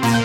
Bye.